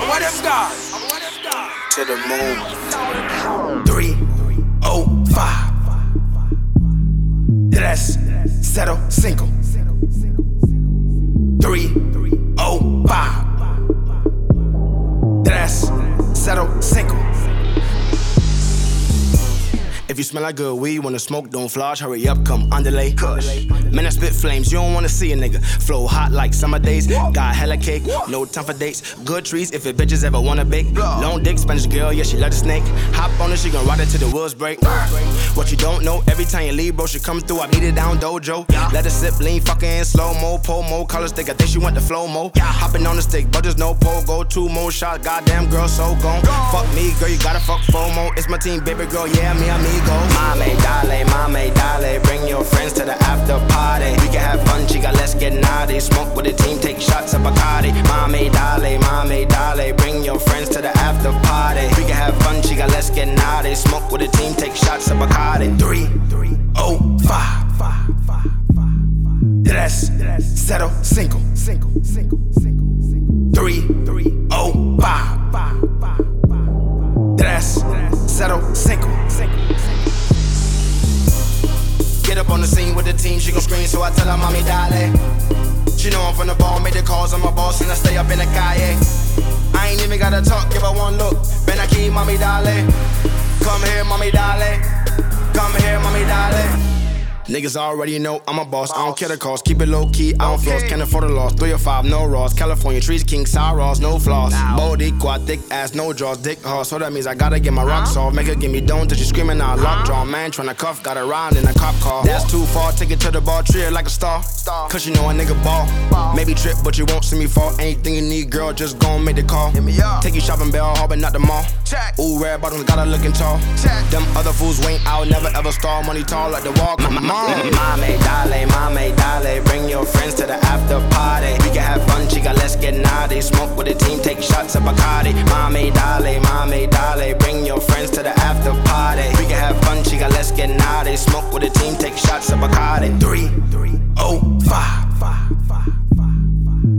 one of guys. To the moon. Three, oh, five. That's settle single. Three, oh, five. If you smell like good weed, wanna smoke, don't flash, hurry up, come underlay. Kush. Man, I spit flames, you don't wanna see a nigga. Flow hot like summer days. Got hella cake, no time for dates. Good trees if it bitches ever wanna bake. Long dick, Spanish girl, yeah, she love the snake. Hop on it, she gon' ride it till the wheels break. What you don't know, every time you leave, bro, she come through, I beat it down dojo. Let her sip lean, fucking slow mo, pull mo, color stick, I think she went to flow mo. Hopping on the stick, but there's no pole, go two more shots, goddamn girl, so gone. Fuck me, girl, you gotta fuck FOMO. It's my team, baby girl, yeah, me amigo. Mami, dale, mami, dale, bring your friends to the after party. We can have fun, chica, let's get naughty. Smoke with the team, take shots of Bacardi. Mami, dale, mami, dale, bring your friends to the after party. We can have fun, chica, let's get naughty. Smoke with the team, take shots of Bacardi. Three, oh, five. That's settle single. Three, oh, five. That's settle single. On the scene with the team, she gon' scream, so I tell her, mommy, dale. She know I'm from the ball, made the calls, I'm a boss, and I stay up in the calle. I ain't even gotta talk, give her one look. Ben keep, mommy, dale. Come here, mommy, dale. Come here. Niggas already know I'm a boss. I don't care the cost. Keep it low key. I don't floss. Can't afford a loss. Three or five, no Ross. California trees, king sour no flaws. Boricua, thick ass, no draws, dick horse. So that means I gotta get my rocks off. Make her give me dome till she screaming out lockjaw. Man tryna cuff, got a ride in a cop car. That's too far. Take it to the ball, treat it like a star. Cause you know a nigga ball. Maybe trip, but you won't see me fall. Anything you need, girl, just go and make the call. Hit me up. Take you shopping, Bal Harbour, not the mall. Ooh, red bottoms, got her looking tall. Check. Them other fools ain't out, never ever stall. Money tall like the wall. Come on. Mami, dale, mami, dale. Bring your friends to the after party. We can have fun, chica, let's get naughty. Smoke with the team, take shots of Bacardi. Mami, dale, mami, dale. Bring your friends to the after party. We can have fun, chica, let's get naughty. Smoke with the team, take shots of Bacardi. Three, oh, five.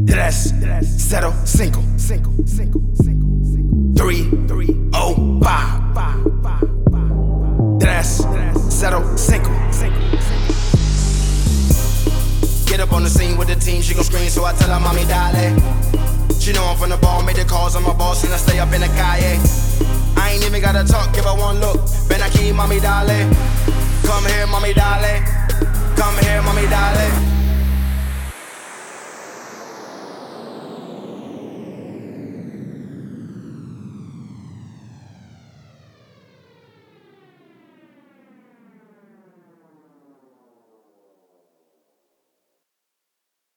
That's settle single. Three, oh, five. That's settle single. up on the scene with the team, she gon' scream, so I tell her, mommy, dale. She know I'm from the ball, made the calls on my boss, and I stay up in the calle. I ain't even gotta talk, give her one look. Ben keep mommy, dale. Come here, mommy, dale. Come here, mommy, dale.